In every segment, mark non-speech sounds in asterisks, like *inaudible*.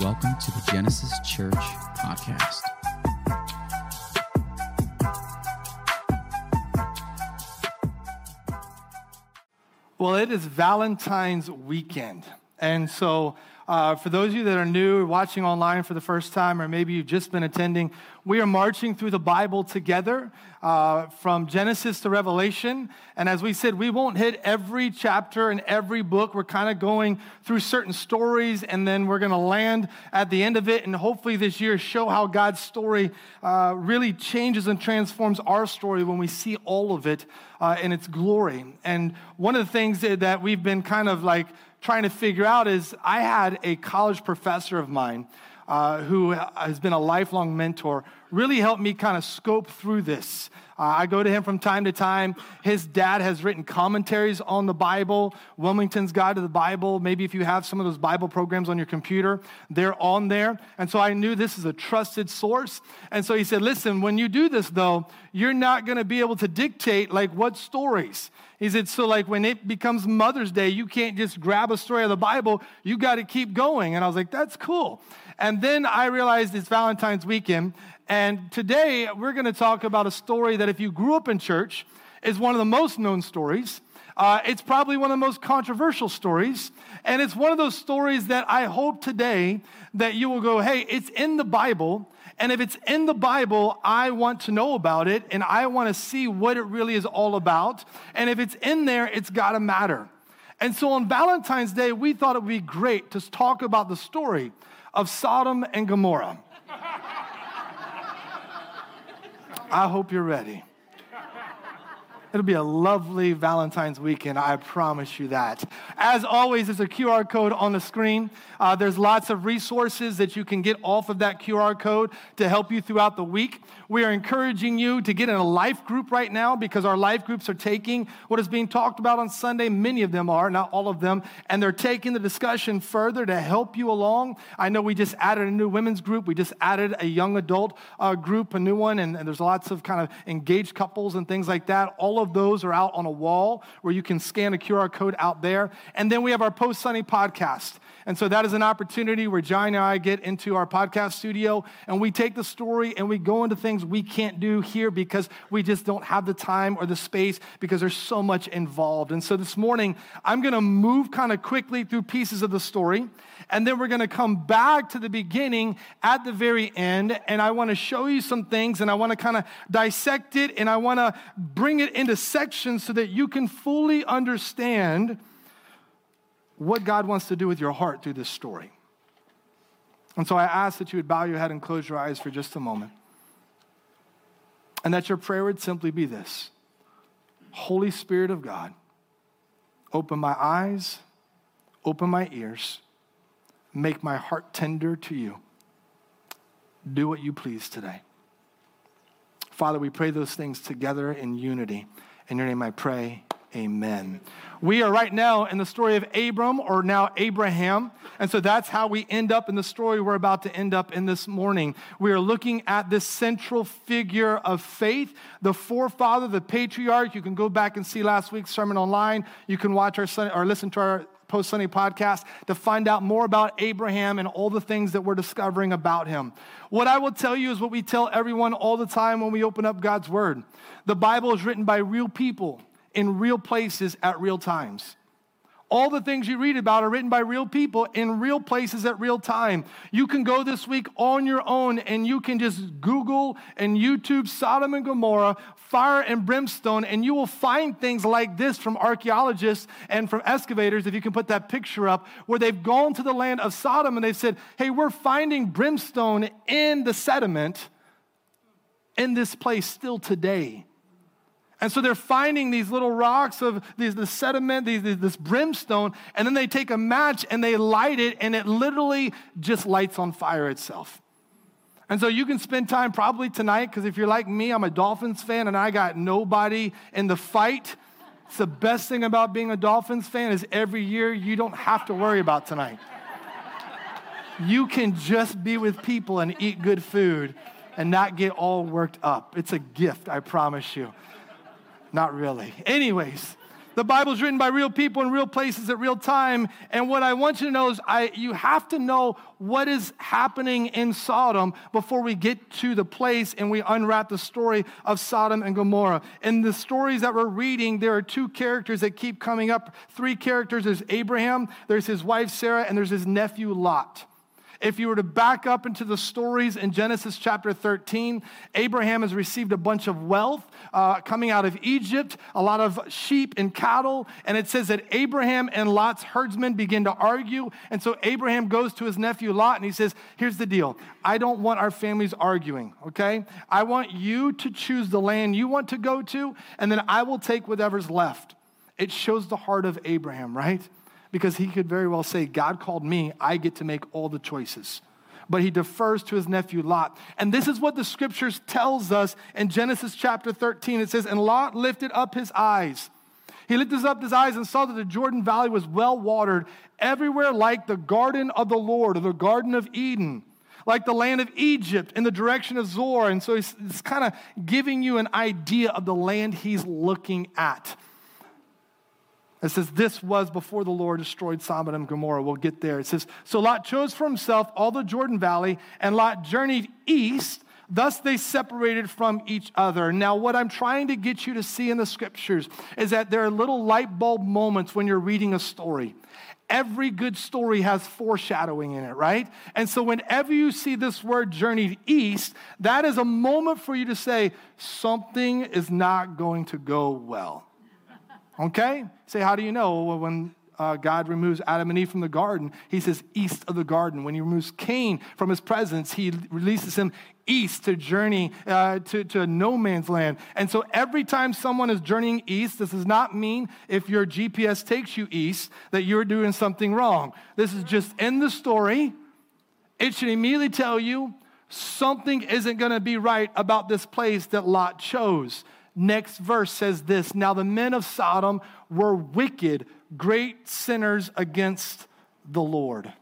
Welcome to the Genesis Church podcast. Well, it is Valentine's weekend. And so, uh, for those of you that are new, watching online for the first time, or maybe you've just been attending, we are marching through the Bible together uh, from Genesis to Revelation. And as we said, we won't hit every chapter and every book. We're kind of going through certain stories, and then we're going to land at the end of it. And hopefully, this year, show how God's story uh, really changes and transforms our story when we see all of it uh, in its glory. And one of the things that we've been kind of like trying to figure out is I had a college professor of mine uh, who has been a lifelong mentor, really helped me kind of scope through this. Uh, I go to him from time to time. His dad has written commentaries on the Bible, Willmington's Guide to the Bible. Maybe if you have some of those Bible programs on your computer, they're on there. And so I knew this is a trusted source. And so he said, Listen, when you do this, though, you're not going to be able to dictate like what stories. He said, so like when it becomes Mother's Day, you can't just grab a story of the Bible, you got to keep going. And I was like, that's cool. And then I realized it's Valentine's weekend. And today we're going to talk about a story that if you grew up in church, is one of the most known stories. Uh, it's probably one of the most controversial stories. And it's one of those stories that I hope today that you will go, hey, it's in the Bible. And if it's in the Bible, I want to know about it and I want to see what it really is all about. And if it's in there, it's got to matter. And so on Valentine's Day, we thought it would be great to talk about the story of Sodom and Gomorrah. *laughs* I hope you're ready. It'll be a lovely Valentine's weekend, I promise you that. As always, there's a QR code on the screen. Uh, there's lots of resources that you can get off of that QR code to help you throughout the week. We are encouraging you to get in a life group right now because our life groups are taking what is being talked about on Sunday. Many of them are, not all of them, and they're taking the discussion further to help you along. I know we just added a new women's group, we just added a young adult uh, group, a new one, and, and there's lots of kind of engaged couples and things like that. All of those are out on a wall where you can scan a QR code out there. And then we have our Post Sunday podcast. And so that is an opportunity where John and I get into our podcast studio and we take the story and we go into things we can't do here because we just don't have the time or the space because there's so much involved. And so this morning, I'm going to move kind of quickly through pieces of the story. And then we're going to come back to the beginning at the very end. And I want to show you some things and I want to kind of dissect it and I want to bring it into sections so that you can fully understand what God wants to do with your heart through this story. And so I ask that you would bow your head and close your eyes for just a moment. And that your prayer would simply be this Holy Spirit of God, open my eyes, open my ears, make my heart tender to you. Do what you please today. Father, we pray those things together in unity. In your name I pray. Amen. We are right now in the story of Abram, or now Abraham. And so that's how we end up in the story we're about to end up in this morning. We are looking at this central figure of faith, the forefather, the patriarch. You can go back and see last week's sermon online. You can watch our son, or listen to our Post Sunday podcast to find out more about Abraham and all the things that we're discovering about him. What I will tell you is what we tell everyone all the time when we open up God's Word. The Bible is written by real people in real places at real times. All the things you read about are written by real people in real places at real time. You can go this week on your own and you can just Google and YouTube Sodom and Gomorrah, fire and brimstone, and you will find things like this from archaeologists and from excavators, if you can put that picture up, where they've gone to the land of Sodom and they've said, hey, we're finding brimstone in the sediment in this place still today. And so they're finding these little rocks of these, the sediment, these, this brimstone, and then they take a match and they light it, and it literally just lights on fire itself. And so you can spend time probably tonight, because if you're like me, I'm a Dolphins fan and I got nobody in the fight. It's the best thing about being a Dolphins fan is every year you don't have to worry about tonight. You can just be with people and eat good food and not get all worked up. It's a gift, I promise you. Not really. Anyways, The Bible's written by real people in real places at real time. And what I want you to know is I, you have to know what is happening in Sodom before we get to the place and we unwrap the story of Sodom and Gomorrah. In the stories that we're reading, there are two characters that keep coming up. Three characters there's Abraham, there's his wife Sarah, and there's his nephew Lot. If you were to back up into the stories in Genesis chapter 13, Abraham has received a bunch of wealth uh, coming out of Egypt, a lot of sheep and cattle. And it says that Abraham and Lot's herdsmen begin to argue. And so Abraham goes to his nephew Lot and he says, Here's the deal. I don't want our families arguing, okay? I want you to choose the land you want to go to, and then I will take whatever's left. It shows the heart of Abraham, right? Because he could very well say, God called me, I get to make all the choices. But he defers to his nephew Lot. And this is what the scriptures tells us in Genesis chapter 13. It says, And Lot lifted up his eyes. He lifted up his eyes and saw that the Jordan Valley was well watered, everywhere like the garden of the Lord or the garden of Eden like the land of Egypt in the direction of Zoar. And so he's, he's kind of giving you an idea of the land he's looking at. It says, This was before the Lord destroyed Sodom and Gomorrah. We'll get there. It says, So Lot chose for himself all the Jordan Valley, and Lot journeyed east. Thus they separated from each other. Now, what I'm trying to get you to see in the scriptures is that there are little light bulb moments when you're reading a story. Every good story has foreshadowing in it, right? And so, whenever you see this word journeyed east, that is a moment for you to say, something is not going to go well. Okay? Say, how do you know? Well, when uh, God removes Adam and Eve from the garden, he says east of the garden. When he removes Cain from his presence, he releases him east to journey uh, to, to no man's land. And so every time someone is journeying east, this does not mean if your GPS takes you east that you're doing something wrong. This is just in the story. It should immediately tell you something isn't going to be right about this place that Lot chose next verse says this Now the men of Sodom were wicked, great sinners against the Lord.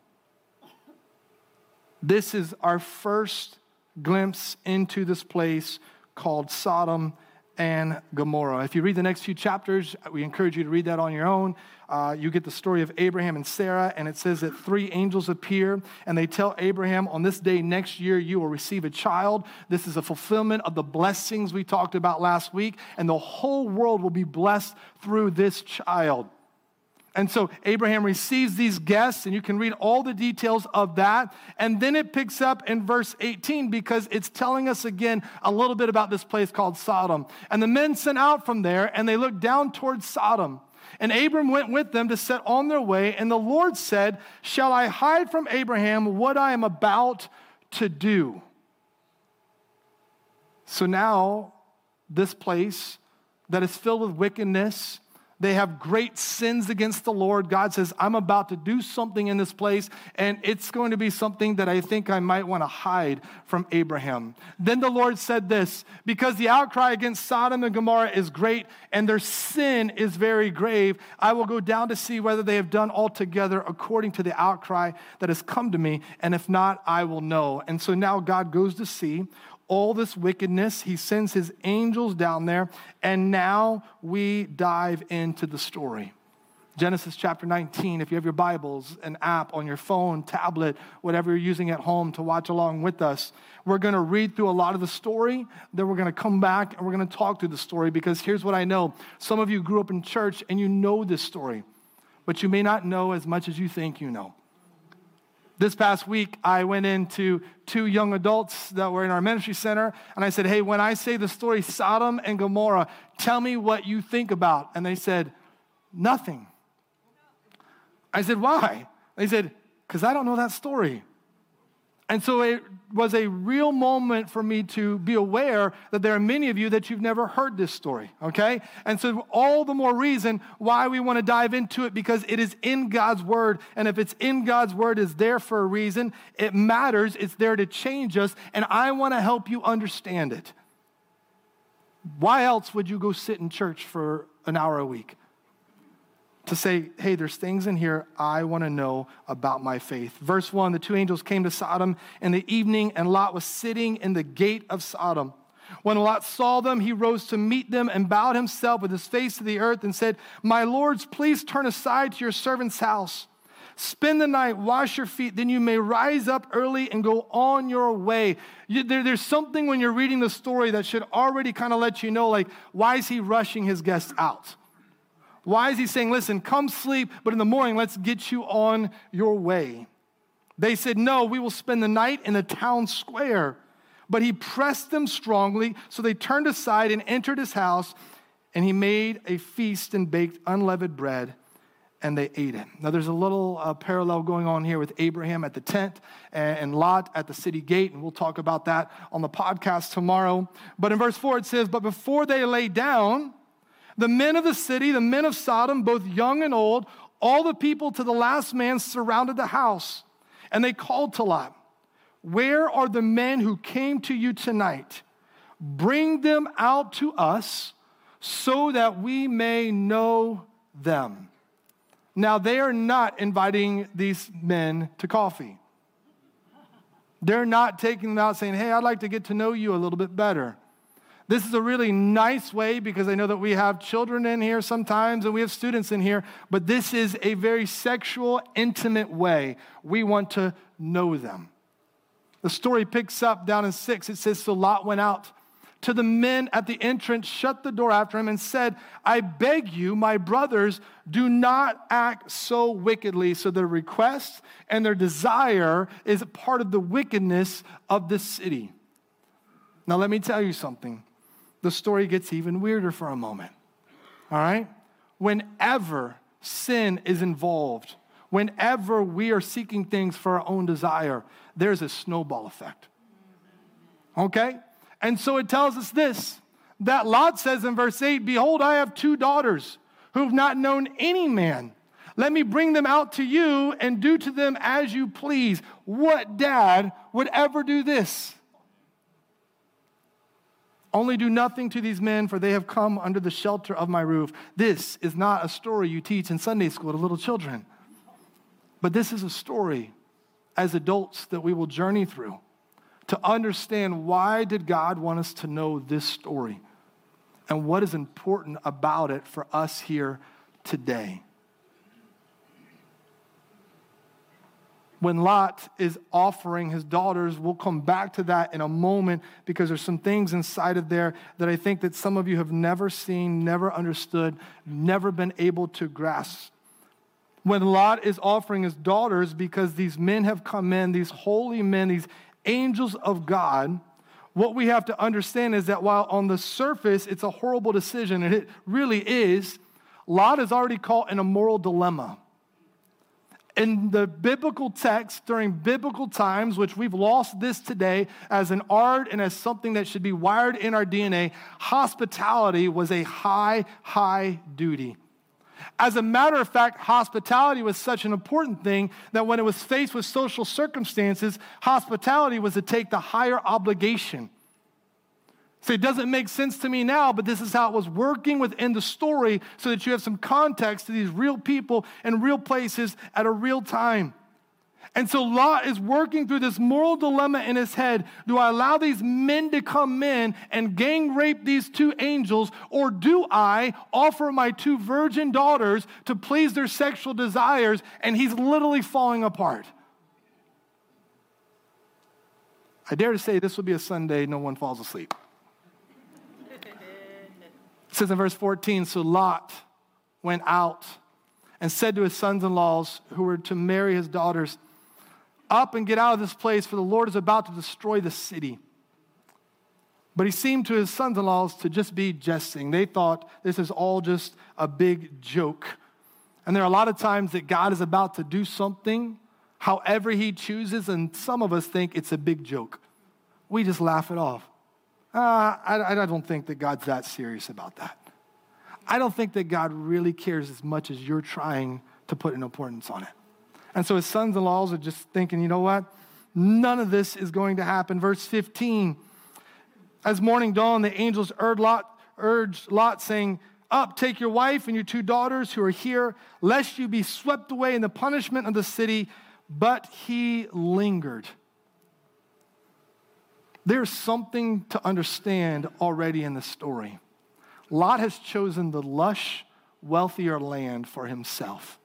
This is our first glimpse into this place called Sodom and Gomorrah. If you read the next few chapters, we encourage you to read that on your own. Uh, you get the story of Abraham and Sarah, and it says that three angels appear and they tell Abraham, On this day next year, you will receive a child. This is a fulfillment of the blessings we talked about last week, and the whole world will be blessed through this child. And so Abraham receives these guests, and you can read all the details of that. And then it picks up in verse 18 because it's telling us again a little bit about this place called Sodom. And the men sent out from there, and they looked down towards Sodom. And Abram went with them to set on their way. And the Lord said, Shall I hide from Abraham what I am about to do? So now, this place that is filled with wickedness, they have great sins against the Lord. God says, I'm about to do something in this place, and it's going to be something that I think I might want to hide from Abraham. Then the Lord said this because the outcry against Sodom and Gomorrah is great, and their sin is very grave, I will go down to see whether they have done altogether according to the outcry that has come to me, and if not, I will know. And so now God goes to see all this wickedness. He sends his angels down there, and now we dive into the story. Genesis chapter 19, if you have your Bibles, an app on your phone, tablet, whatever you're using at home to watch along with us, we're going to read through a lot of the story. Then we're going to come back and we're going to talk through the story because here's what I know. Some of you grew up in church and you know this story, but you may not know as much as you think you know. This past week, I went into two young adults that were in our ministry center, and I said, Hey, when I say the story Sodom and Gomorrah, tell me what you think about. And they said, Nothing. I said, Why? They said, Because I don't know that story. And so it was a real moment for me to be aware that there are many of you that you've never heard this story, okay? And so all the more reason why we want to dive into it because it is in God's word. And if it's in God's word, it's there for a reason. It matters. It's there to change us. And I want to help you understand it. Why else would you go sit in church for an hour a week? To say, hey, there's things in here I want to know about my faith. Verse 1 the two angels came to Sodom in the evening, and Lot was sitting in the gate of Sodom. When Lot saw them, he rose to meet them and bowed himself with his face to the earth and said, My lords, please turn aside to your servant's house. Spend the night, wash your feet, then you may rise up early and go on your way. You, there, there's something when you're reading the story that should already kind of let you know, like, why is he rushing his guests out? Why is he saying, listen, come sleep, but in the morning, let's get you on your way? They said, no, we will spend the night in the town square. But he pressed them strongly, so they turned aside and entered his house, and he made a feast and baked unleavened bread and they ate it. Now, there's a little uh, parallel going on here with Abraham at the tent and, Lot at the city gate, and we'll talk about that on the podcast tomorrow. But in verse 4, it says, But before they lay down, the men of the city, the men of Sodom, both young and old, all the people to the last man surrounded the house. And they called to Lot, Where are the men who came to you tonight? Bring them out to us so that we may know them. Now, they are not inviting these men to coffee. They're not taking them out saying, Hey, I'd like to get to know you a little bit better. This is a really nice way because I know that we have children in here sometimes and we have students in here, but this is a very sexual, intimate way. We want to know them. The story picks up down in six. It says, So Lot went out to the men at the entrance, shut the door after him, and said, I beg you, my brothers, do not act so wickedly. So their request and their desire is part of the wickedness of this city. Now, let me tell you something. The story gets even weirder for a moment. All right? Whenever sin is involved, whenever we are seeking things for our own desire, there's a snowball effect. Okay? And so it tells us this that Lot says in verse 8, Behold, I have two daughters who have not known any man. Let me bring them out to you and do to them as you please. What dad would ever do this? Only do nothing to these men, for they have come under the shelter of my roof. This is not a story you teach in Sunday school to little children, but this is a story as adults that we will journey through to understand why did God want us to know this story and what is important about it for us here today. When Lot is offering his daughters, we'll come back to that in a moment because there's some things inside of there that I think that some of you have never seen, never understood, never been able to grasp when Lot is offering his daughters because these men have come in, these holy men, these angels of God, what we have to understand is that while on the surface it's a horrible decision, and it really is, Lot is already caught in a moral dilemma. In the biblical text during biblical times, which we've lost this today as an art and as something that should be wired in our DNA, hospitality was a high, high duty. As a matter of fact, hospitality was such an important thing that when it was faced with social circumstances, hospitality was to take the higher obligation. So it doesn't make sense to me now, but this is how it was working within the story so that you have some context to these real people and real places at a real time. And so Lot is working through this moral dilemma in his head. Do I allow these men to come in and gang rape these two angels, or do I offer my two virgin daughters to please their sexual desires? And he's literally falling apart. I dare to say this will be a Sunday no one falls asleep. Says in verse 14 So Lot went out and said to his sons in laws who were to marry his daughters, up and get out of this place, for the Lord is about to destroy the city. But he seemed to his sons in laws to just be jesting. They thought this is all just a big joke. And there are a lot of times that God is about to do something however he chooses, and some of us think it's a big joke. We just laugh it off. Uh, I, I don't think that God's that serious about that. I don't think that God really cares as much as you're trying to put an importance on it. And so his sons in laws are just thinking, you know what? None of this is going to happen. Verse 15 As morning dawned, the angels urged Lot, urged Lot saying, Up, take your wife and your two daughters who are here, lest you be swept away in the punishment of the city. But he lingered. There's something to understand already in the story. Lot has chosen the lush, wealthier land for himself.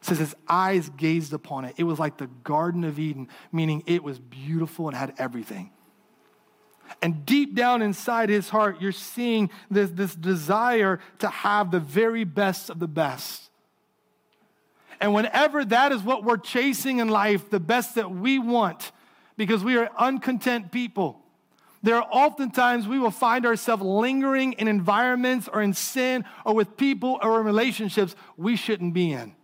It says his eyes gazed upon it. It was like the Garden of Eden, meaning it was beautiful and had everything. And deep down inside his heart, you're seeing this, this desire to have the very best of the best. And whenever that is what we're chasing in life, the best that we want, because we are uncontent people, there are oftentimes we will find ourselves lingering in environments or in sin or with people or in relationships we shouldn't be in.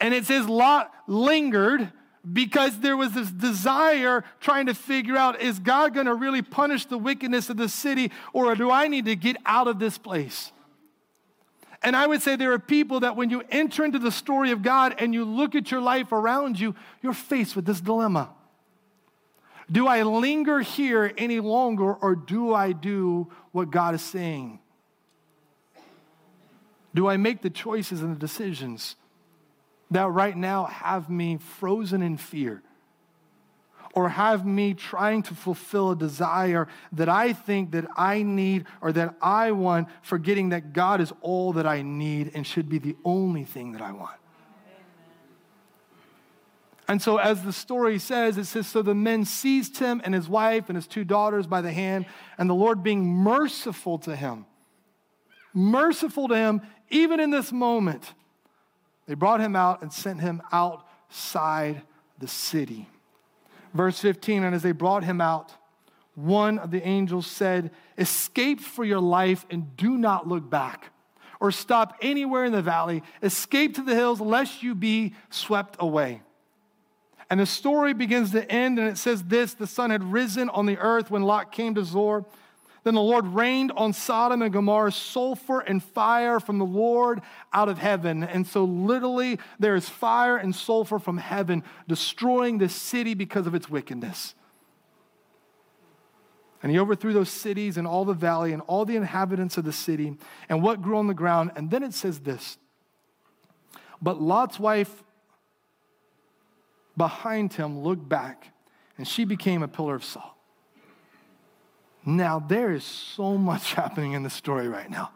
And it says Lot lingered because there was this desire trying to figure out is God going to really punish the wickedness of the city or do I need to get out of this place? And I would say there are people that when you enter into the story of God and you look at your life around you, you're faced with this dilemma. Do I linger here any longer or do I do what God is saying? Do I make the choices and the decisions that right now have me frozen in fear? Or have me trying to fulfill a desire that I think that I need or that I want, forgetting that God is all that I need and should be the only thing that I want. And so, as the story says, it says, So the men seized him and his wife and his two daughters by the hand, and the Lord being merciful to him, merciful to him, even in this moment, they brought him out and sent him outside the city. Verse 15, and as they brought him out, one of the angels said, Escape for your life and do not look back or stop anywhere in the valley. Escape to the hills, lest you be swept away. And the story begins to end, and it says this the sun had risen on the earth when Lot came to Zoar. Then the Lord rained on Sodom and Gomorrah sulfur and fire from the Lord out of heaven. And so, literally, there is fire and sulfur from heaven destroying the city because of its wickedness. And he overthrew those cities and all the valley and all the inhabitants of the city and what grew on the ground. And then it says this But Lot's wife behind him looked back, and she became a pillar of salt. Now, there is so much *laughs* happening in this story right now.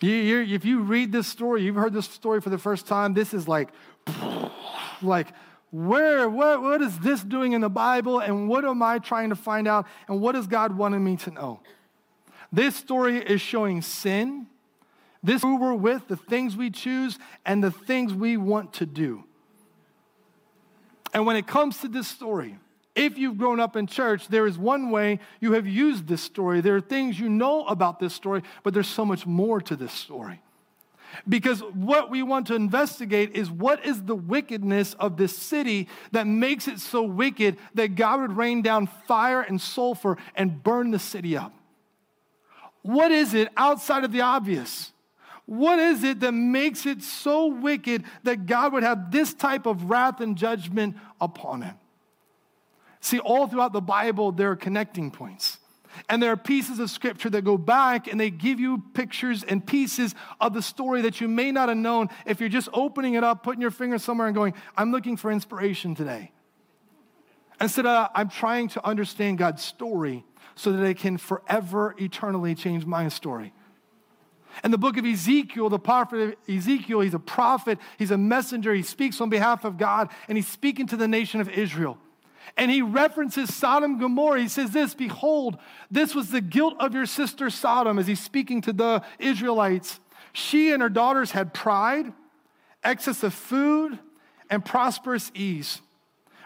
You, if you read this story, you've heard this story for the first time, this is like, *laughs* like, where, what, what is this doing in the Bible, and what am I trying to find out, and what is God wanting me to know? This story is showing sin, this who we're with, the things we choose, and the things we want to do. And when it comes to this story, if you've grown up in church, there is one way you have used this story. There are things you know about this story, but there's so much more to this story. Because what we want to investigate is what is the wickedness of this city that makes it so wicked that God would rain down fire and sulfur and burn the city up? What is it outside of the obvious? What is it that makes it so wicked that God would have this type of wrath and judgment upon him? See, all throughout the Bible, there are connecting points. And there are pieces of scripture that go back and they give you pictures and pieces of the story that you may not have known if you're just opening it up, putting your finger somewhere and going, I'm looking for inspiration today. Instead of, I'm trying to understand God's story so that it can forever, eternally change my story. In the book of Ezekiel, the prophet Ezekiel, he's a prophet, he's a messenger, he speaks on behalf of God, and he's speaking to the nation of Israel. And he references Sodom and Gomorrah. He says this Behold, this was the guilt of your sister Sodom, as he's speaking to the Israelites. She and her daughters had pride, excess of food, and prosperous ease,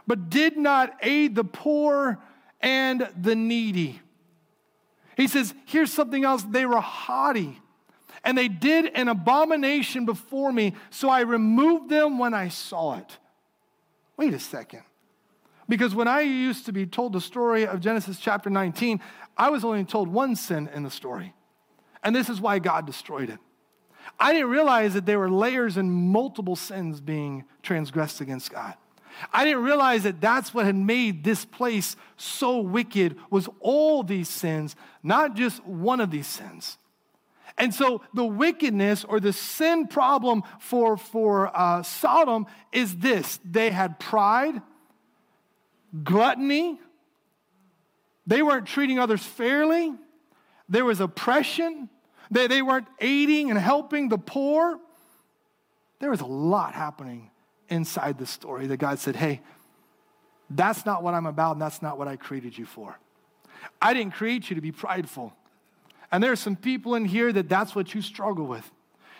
but did not aid the poor and the needy. He says, Here's something else. They were haughty and they did an abomination before me, so I removed them when I saw it. Wait a second. Because when I used to be told the story of Genesis chapter 19, I was only told one sin in the story. And this is why God destroyed it. I didn't realize that there were layers and multiple sins being transgressed against God. I didn't realize that that's what had made this place so wicked was all these sins, not just one of these sins. And so the wickedness or the sin problem for, for uh, Sodom is this they had pride, gluttony, They weren't treating others fairly. There was oppression. They, they weren't aiding and helping the poor. There was a lot happening inside the story that God said, hey, that's not what I'm about, and that's not what I created you for. I didn't create you to be prideful. And there are some people in here that that's what you struggle with.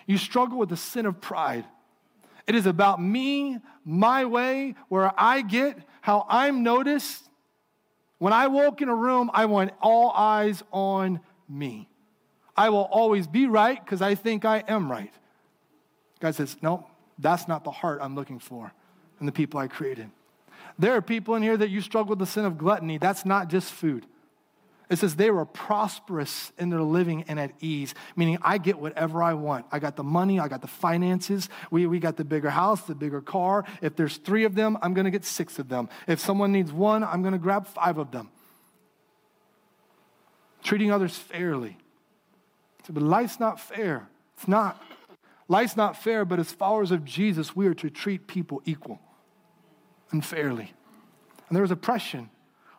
You struggle with the sin of pride. It is about me, my way, where I get, how I'm noticed. When I walk in a room, I want all eyes on me. I will always be right because I think I am right. God says, no, that's not the heart I'm looking for in the people I created. There are people in here that you struggle with the sin of gluttony. That's not just food. It says they were prosperous in their living and at ease, meaning I get whatever I want. I got the money, I got the finances, we, we got the bigger house, the bigger car. If there's three of them, I'm gonna get six of them. If someone needs one, I'm gonna grab five of them. Treating others fairly. But life's not fair. It's not. Life's not fair, but as followers of Jesus, we are to treat people equal and fairly. And there was oppression.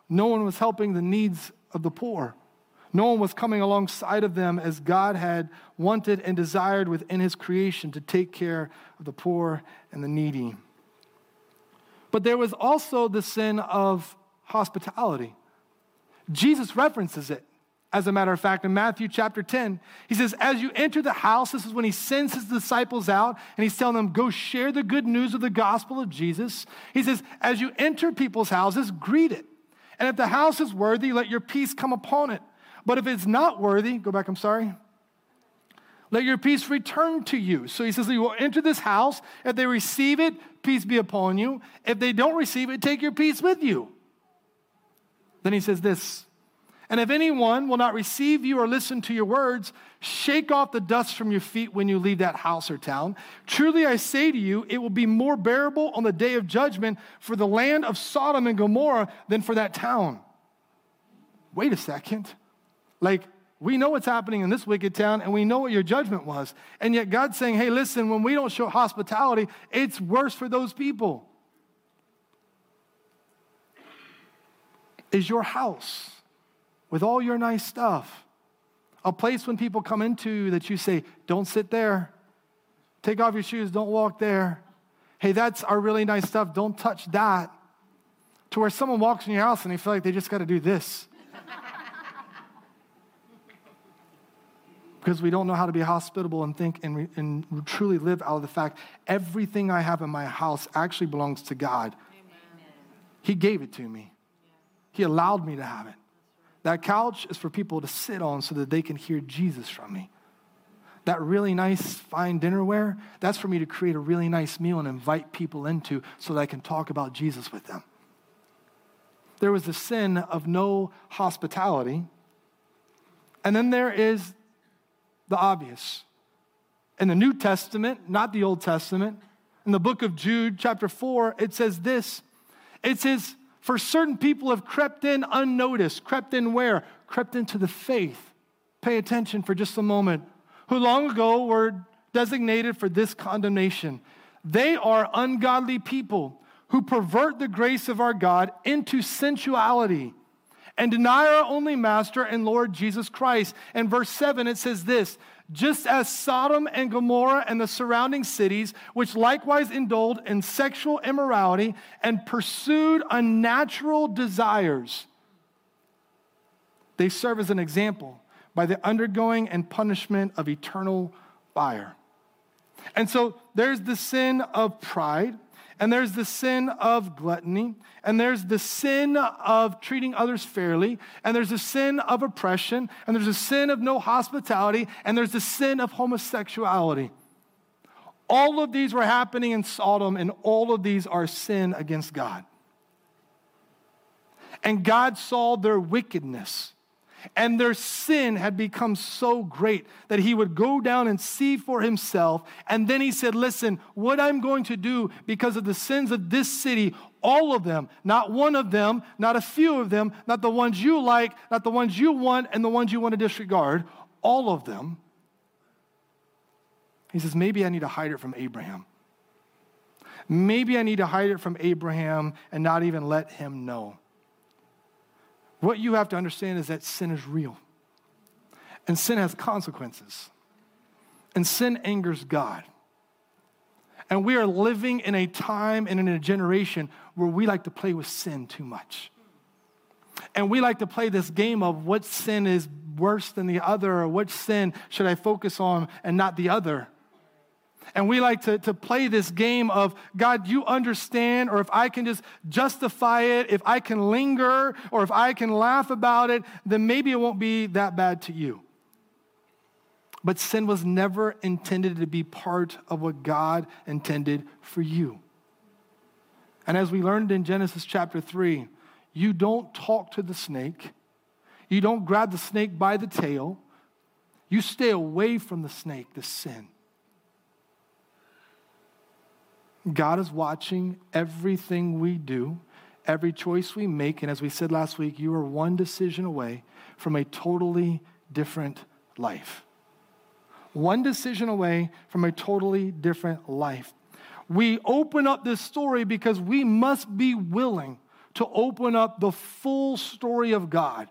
No one was helping the needs of the poor. No one was coming alongside of them as God had wanted and desired within his creation to take care of the poor and the needy. But there was also the sin of hospitality. Jesus references it. As a matter of fact, in Matthew chapter 10, he says, As you enter the house, this is when he sends his disciples out and he's telling them, Go share the good news of the gospel of Jesus. He says, As you enter people's houses, greet it. And if the house is worthy, let your peace come upon it. But if it's not worthy, go back, I'm sorry. Let your peace return to you. So he says, You will enter this house. If they receive it, peace be upon you. If they don't receive it, take your peace with you. Then he says this and if anyone will not receive you or listen to your words, shake off the dust from your feet when you leave that house or town. Truly I say to you, it will be more bearable on the day of judgment for the land of Sodom and Gomorrah than for that town. Wait a second. Like, we know what's happening in this wicked town and we know what your judgment was. And yet God's saying, hey, listen, when we don't show hospitality, it's worse for those people. Is your house with all your nice stuff. A place when people come into that you say, don't sit there. Take off your shoes, don't walk there. Hey, that's our really nice stuff, don't touch that. To where someone walks in your house and they feel like they just got to do this. *laughs* because we don't know how to be hospitable and think and, re, and, truly live out of the fact everything I have in my house actually belongs to God. Amen. He gave it to me, He allowed me to have it. That couch is for people to sit on so that they can hear Jesus from me. That really nice, fine dinnerware, that's for me to create a really nice meal and invite people into so that I can talk about Jesus with them. There was the sin of no hospitality. And then there is the obvious. In the New Testament, not the Old Testament, in the book of Jude, chapter 4, it says this it says, for certain people have crept in unnoticed. Crept in where? Crept into the faith. Pay attention for just a moment. Who long ago were designated for this condemnation. They are ungodly people who pervert the grace of our God into sensuality and deny our only master and Lord Jesus Christ. And verse 7, it says this just as Sodom and Gomorrah and the surrounding cities, which likewise indulged in sexual immorality and pursued unnatural desires, they serve as an example by the undergoing and punishment of eternal fire. And so there's the sin of pride and there's the sin of gluttony, and there's the sin of treating others fairly, and there's the sin of oppression, and there's the sin of no hospitality, and there's the sin of homosexuality. All of these were happening in Sodom, and all of these are sin against God. And God saw their wickedness and their sin had become so great that he would go down and see for himself. And then he said, Listen, what I'm going to do because of the sins of this city, all of them, not one of them, not a few of them, not the ones you like, not the ones you want, and the ones you want to disregard, all of them. He says, Maybe I need to hide it from Abraham. Maybe I need to hide it from Abraham and not even let him know. What you have to understand is that sin is real. And sin has consequences. And sin angers God. And we are living in a time and in a generation where we like to play with sin too much. And we like to play this game of what sin is worse than the other, or which sin should I focus on and not the other. And we like to, to play this game of, God, you understand, or if I can just justify it, if I can linger, or if I can laugh about it, then maybe it won't be that bad to you. But sin was never intended to be part of what God intended for you. And as we learned in Genesis chapter 3, you don't talk to the snake, you don't grab the snake by the tail, you stay away from the snake, the sin. God is watching everything we do, every choice we make. And as we said last week, you are one decision away from a totally different life. One decision away from a totally different life. We open up this story because we must be willing to open up the full story of God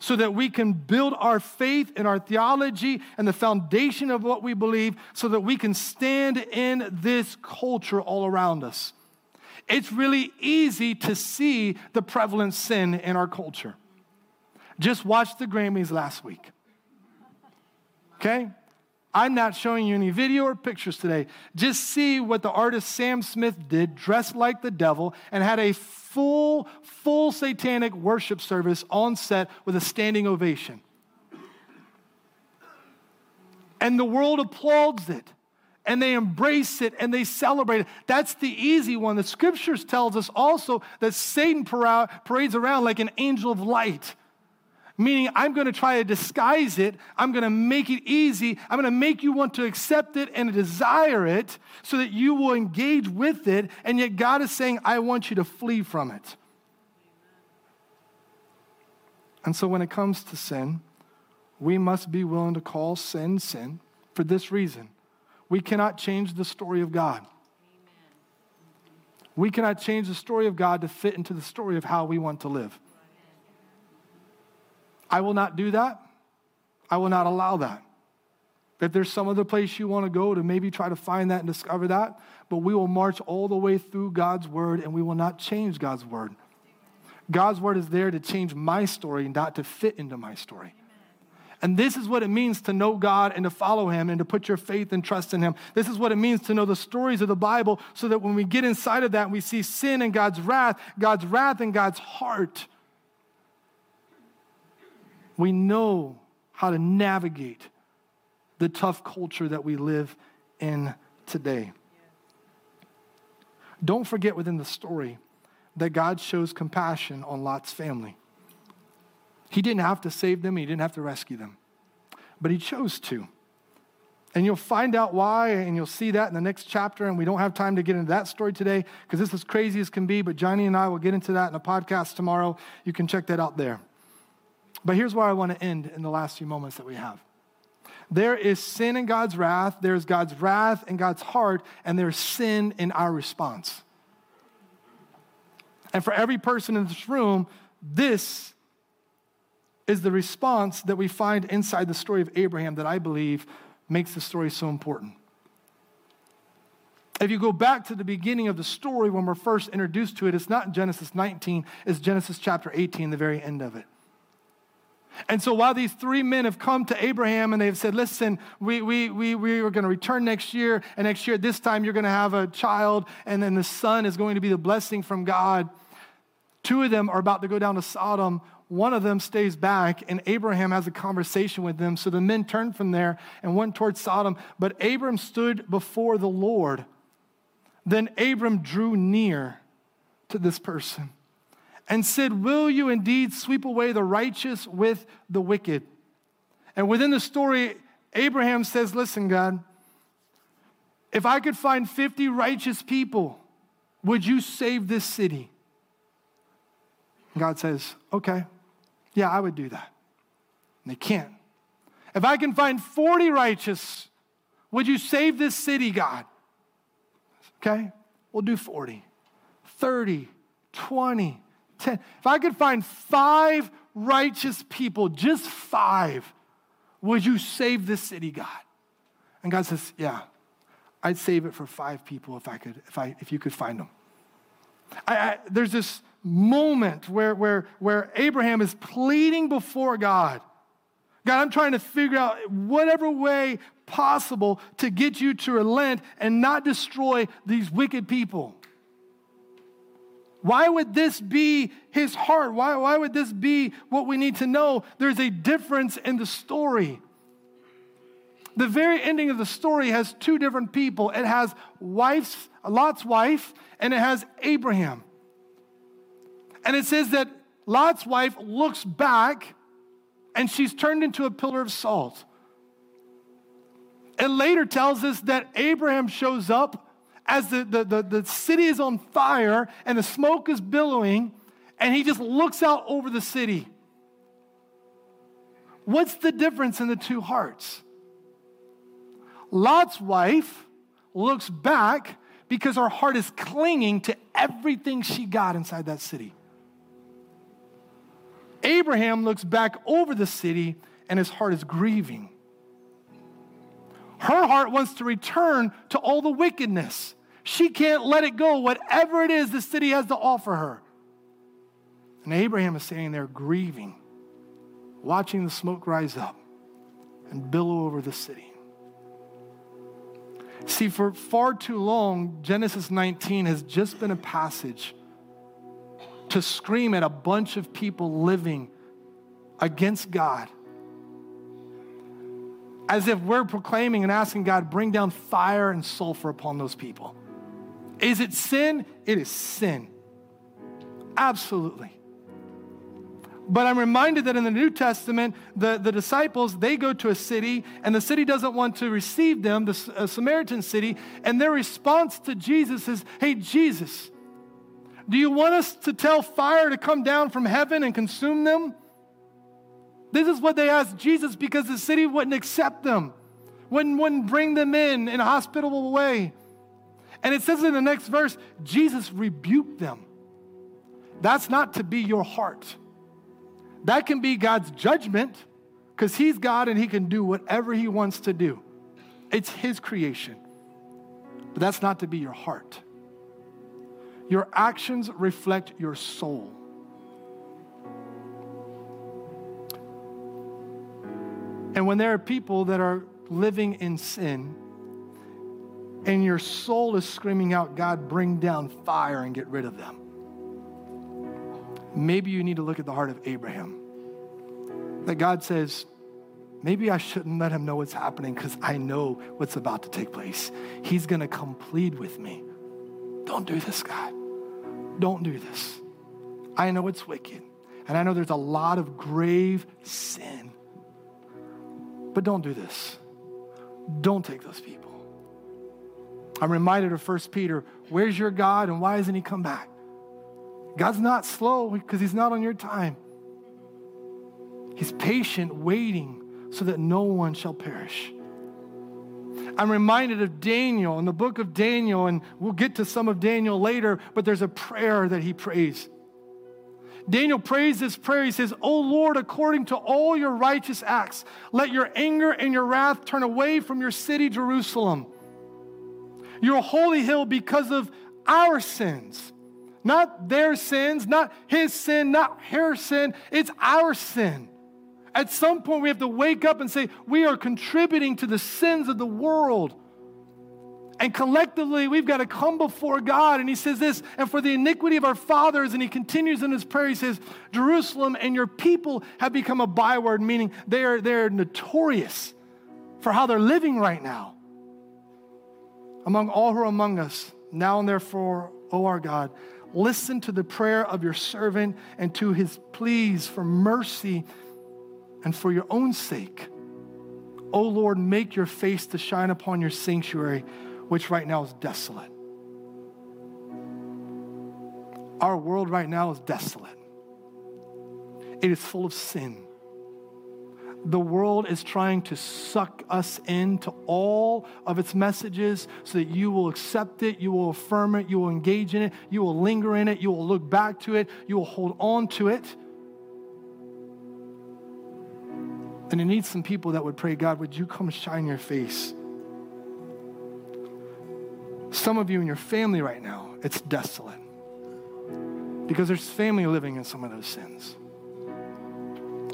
so that we can build our faith and our theology and the foundation of what we believe so that we can stand in this culture all around us. It's really easy to see the prevalent sin in our culture. Just watch the Grammys last week. Okay? I'm not showing you any video or pictures today. Just see what the artist Sam Smith did, dressed like the devil, and had a full, full satanic worship service on set with a standing ovation. And the world applauds it, and they embrace it, and they celebrate it. That's the easy one. The scriptures tells us also that Satan parades around like an angel of light meaning I'm going to try to disguise it. I'm going to make it easy. I'm going to make you want to accept it and desire it so that you will engage with it. And yet, God is saying, I want you to flee from it. And so, when it comes to sin, we must be willing to call sin sin for this reason. We cannot change the story of God. We cannot change the story of God to fit into the story of how we want to live. I will not do that. I will not allow that. If there's some other place you want to go to maybe try to find that and discover that, but we will march all the way through God's word and we will not change God's word. God's word is there to change my story, not to fit into my story. And this is what it means to know God and to follow Him and to put your faith and trust in Him. This is what it means to know the stories of the Bible so that when we get inside of that and we see sin and God's wrath, God's wrath and God's heart, we know how to navigate the tough culture that we live in today. Don't forget within the story that God shows compassion on Lot's family. He didn't have to save them, he didn't have to rescue them, but he chose to. And you'll find out why, and you'll see that in the next chapter. And we don't have time to get into that story today because this is crazy as can be, but Johnny and I will get into that in a podcast tomorrow. You can check that out there. But here's where I want to end in the last few moments that we have. There is sin in God's wrath, there's God's wrath in God's heart, and there's sin in our response. And for every person in this room, this is the response that we find inside the story of Abraham that I believe makes the story so important. If you go back to the beginning of the story when we're first introduced to it, it's not Genesis 19, it's Genesis chapter 18, the very end of it. And so while these three men have come to Abraham and they've said, listen, we, we, we, we are going to return next year, and next year, this time, you're going to have a child, and then the son is going to be the blessing from God. Two of them are about to go down to Sodom. One of them stays back, and Abraham has a conversation with them. So the men turned from there and went towards Sodom. But Abram stood before the Lord. Then Abram drew near to this person and said, Will you indeed sweep away the righteous with the wicked? And within the story, Abraham says, Listen, God, if I could find 50 righteous people, would you save this city? God says, Okay, yeah, I would do that. And they can't. If I can find 40 righteous, would you save this city, God? Okay, we'll do 40, 30, 20, ten, if I could find five righteous people, just five, would you save this city, God? And God says, Yeah, I'd save it for five people if I could, if I if you could find them. I, I, there's this moment where, where, where Abraham is pleading before God. God, I'm trying to figure out whatever way possible to get you to relent and not destroy these wicked people. Why would this be his heart? Why, why would this be what we need to know? There's a difference in the story. The very ending of the story has two different people. It has wife's, Lot's wife, and it has Abraham. And it says that Lot's wife looks back and she's turned into a pillar of salt. It later tells us that Abraham shows up as the, the, the, the, city is on fire and the smoke is billowing, and he just looks out over the city. What's the difference in the two hearts? Lot's wife looks back because her heart is clinging to everything she got inside that city. Abraham looks back over the city and his heart is grieving. Her heart wants to return to all the wickedness. She can't let it go, whatever it is the city has to offer her. And Abraham is standing there grieving, watching the smoke rise up and billow over the city. See, for far too long, Genesis 19 has just been a passage to scream at a bunch of people living against God. As if we're proclaiming and asking God, bring down fire and sulfur upon those people. Is it sin? It is sin. Absolutely. But I'm reminded that in the New Testament, the, the disciples, they go to a city, and the city doesn't want to receive them, the uh, Samaritan city, and their response to Jesus is, Hey, Jesus, do you want us to tell fire to come down from heaven and consume them? This is what they asked Jesus because the city wouldn't accept them, wouldn't, wouldn't bring them in in a hospitable way. And it says in the next verse, Jesus rebuked them. That's not to be your heart. That can be God's judgment because He's God and He can do whatever He wants to do. It's His creation. But that's not to be your heart. Your actions reflect your soul. And when there are people that are living in sin, and your soul is screaming out, God, bring down fire and get rid of them. Maybe you need to look at the heart of Abraham. That God says, maybe I shouldn't let him know what's happening because I know what's about to take place. He's going to come plead with me. Don't do this, God. Don't do this. I know it's wicked. And I know there's a lot of grave sin. But don't do this. Don't take those people. I'm reminded of 1 Peter. Where's your God and why hasn't he come back? God's not slow because he's not on your time. He's patient, waiting so that no one shall perish. I'm reminded of Daniel in the book of Daniel, and we'll get to some of Daniel later, but there's a prayer that he prays. Daniel prays this prayer. He says, O Lord, according to all your righteous acts, let your anger and your wrath turn away from your city, Jerusalem, your holy hill, because of our sins not their sins, not his sin, not her sin. It's our sin. At some point, we have to wake up and say, we are contributing to the sins of the world. And collectively, we've got to come before God. And he says this, and for the iniquity of our fathers, and he continues in his prayer, he says, Jerusalem and your people have become a byword, meaning they are, they are notorious for how they're living right now. Among all who are among us, now and therefore, O our God, Listen to the prayer of your servant and to his pleas for mercy and for your own sake. O Lord, make your face to shine upon your sanctuary, which right now is desolate. Our world right now is desolate, it is full of sin. The world is trying to suck us into all of its messages so that you will accept it, you will affirm it, you will engage in it, you will linger in it, you will look back to it, you will hold on to it. And it needs some people that would pray, God, would you come shine your face? Some of you in your family right now, it's desolate because there's family living in some of those sins.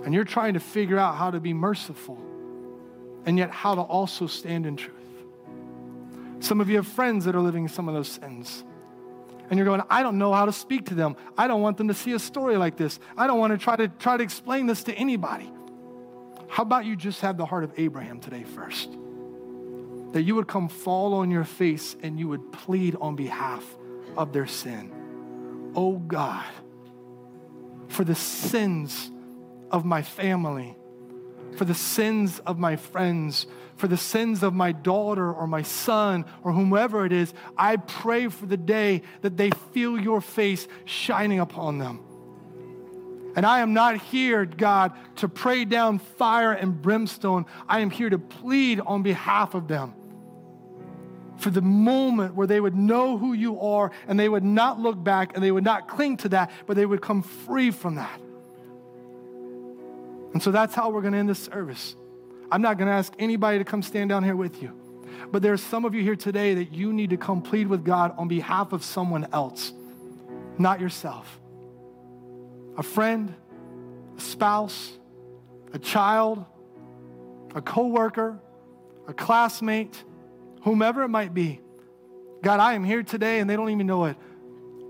And you're trying to figure out how to be merciful and yet how to also stand in truth. Some of you have friends that are living some of those sins. And you're going, I don't know how to speak to them. I don't want them to see a story like this. I don't want to try to try to explain this to anybody. How about you just have the heart of Abraham today first? That you would come fall on your face and you would plead on behalf of their sin. Oh God, for the sins of my family, for the sins of my friends, for the sins of my daughter or my son or whomever it is, I pray for the day that they feel your face shining upon them. And I am not here, God, to pray down fire and brimstone. I am here to plead on behalf of them for the moment where they would know who you are and they would not look back and they would not cling to that, but they would come free from that. And so that's how we're going to end this service. I'm not going to ask anybody to come stand down here with you. But there are some of you here today that you need to come plead with God on behalf of someone else, not yourself. A friend, a spouse, a child, a coworker, a classmate, whomever it might be. God, I am here today and they don't even know it.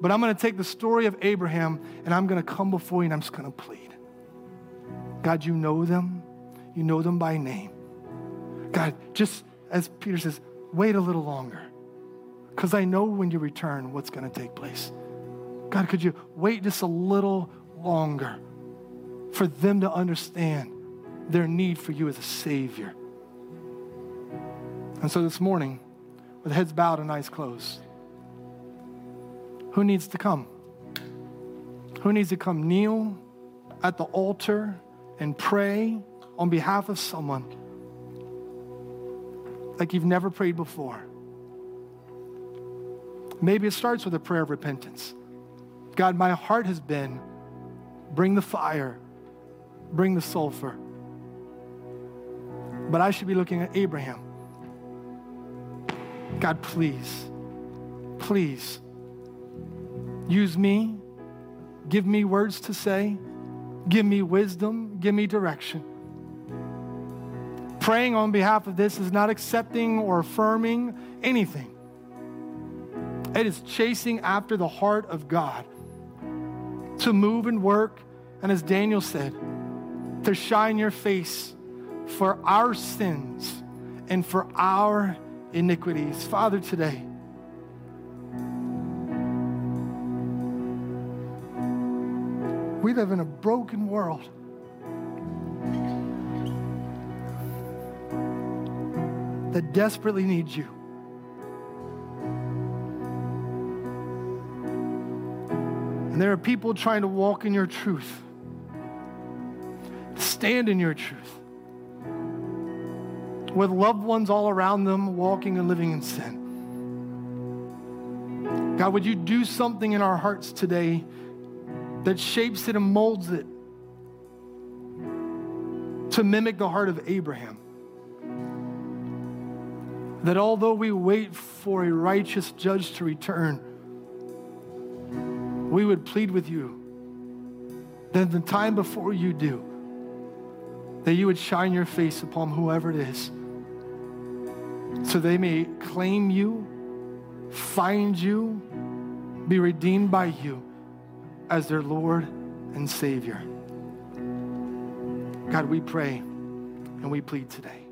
But I'm going to take the story of Abraham and I'm going to come before you and I'm just going to plead. God, you know them. You know them by name. God, just as Peter says, wait a little longer because I know when you return what's going to take place. God, could you wait just a little longer for them to understand their need for you as a Savior? And so this morning, with heads bowed and eyes closed, who needs to come? Who needs to come kneel at the altar and pray on behalf of someone like you've never prayed before. Maybe it starts with a prayer of repentance. God, my heart has been bring the fire, bring the sulfur. But I should be looking at Abraham. God, please, please use me, give me words to say, Give me wisdom, give me direction. Praying on behalf of this is not accepting or affirming anything. It is chasing after the heart of God to move and work, and as Daniel said, to shine your face for our sins and for our iniquities. Father, today, We live in a broken world. That desperately needs you. And there are people trying to walk in your truth, stand in your truth, with loved ones all around them walking and living in sin. God, would you do something in our hearts today that shapes it and molds it to mimic the heart of Abraham. That although we wait for a righteous judge to return, we would plead with you that the time before you do, that you would shine your face upon whoever it is, so they may claim you, find you, be redeemed by you as their Lord and Savior. God, we pray and we plead today.